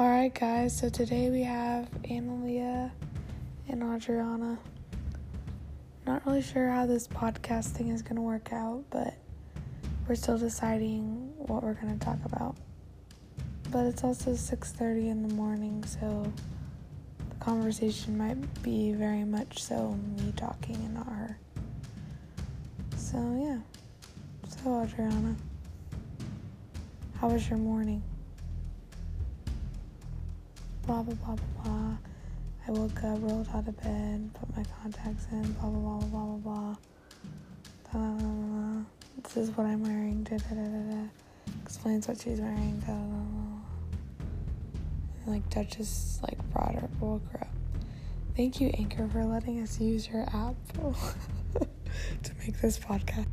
Alright, guys, so today we have Analia and Adriana. Not really sure how this podcast thing is going to work out, but we're still deciding what we're going to talk about. But it's also 6:30 in the morning, so the conversation might be very much so me talking and not her. So, yeah. So, Adriana, how was your morning? Blah, blah, blah, blah, blah. I woke up, rolled out of bed, put my contacts in, blah, blah, blah, blah, blah, blah. Da, da, da, da, da. This is what I'm wearing. Da, da, da, da, da. Explains what she's wearing. Da, da, da, da. And, like, Duchess, like, brought her, woke her up. Thank you, Anchor, for letting us use your app to make this podcast.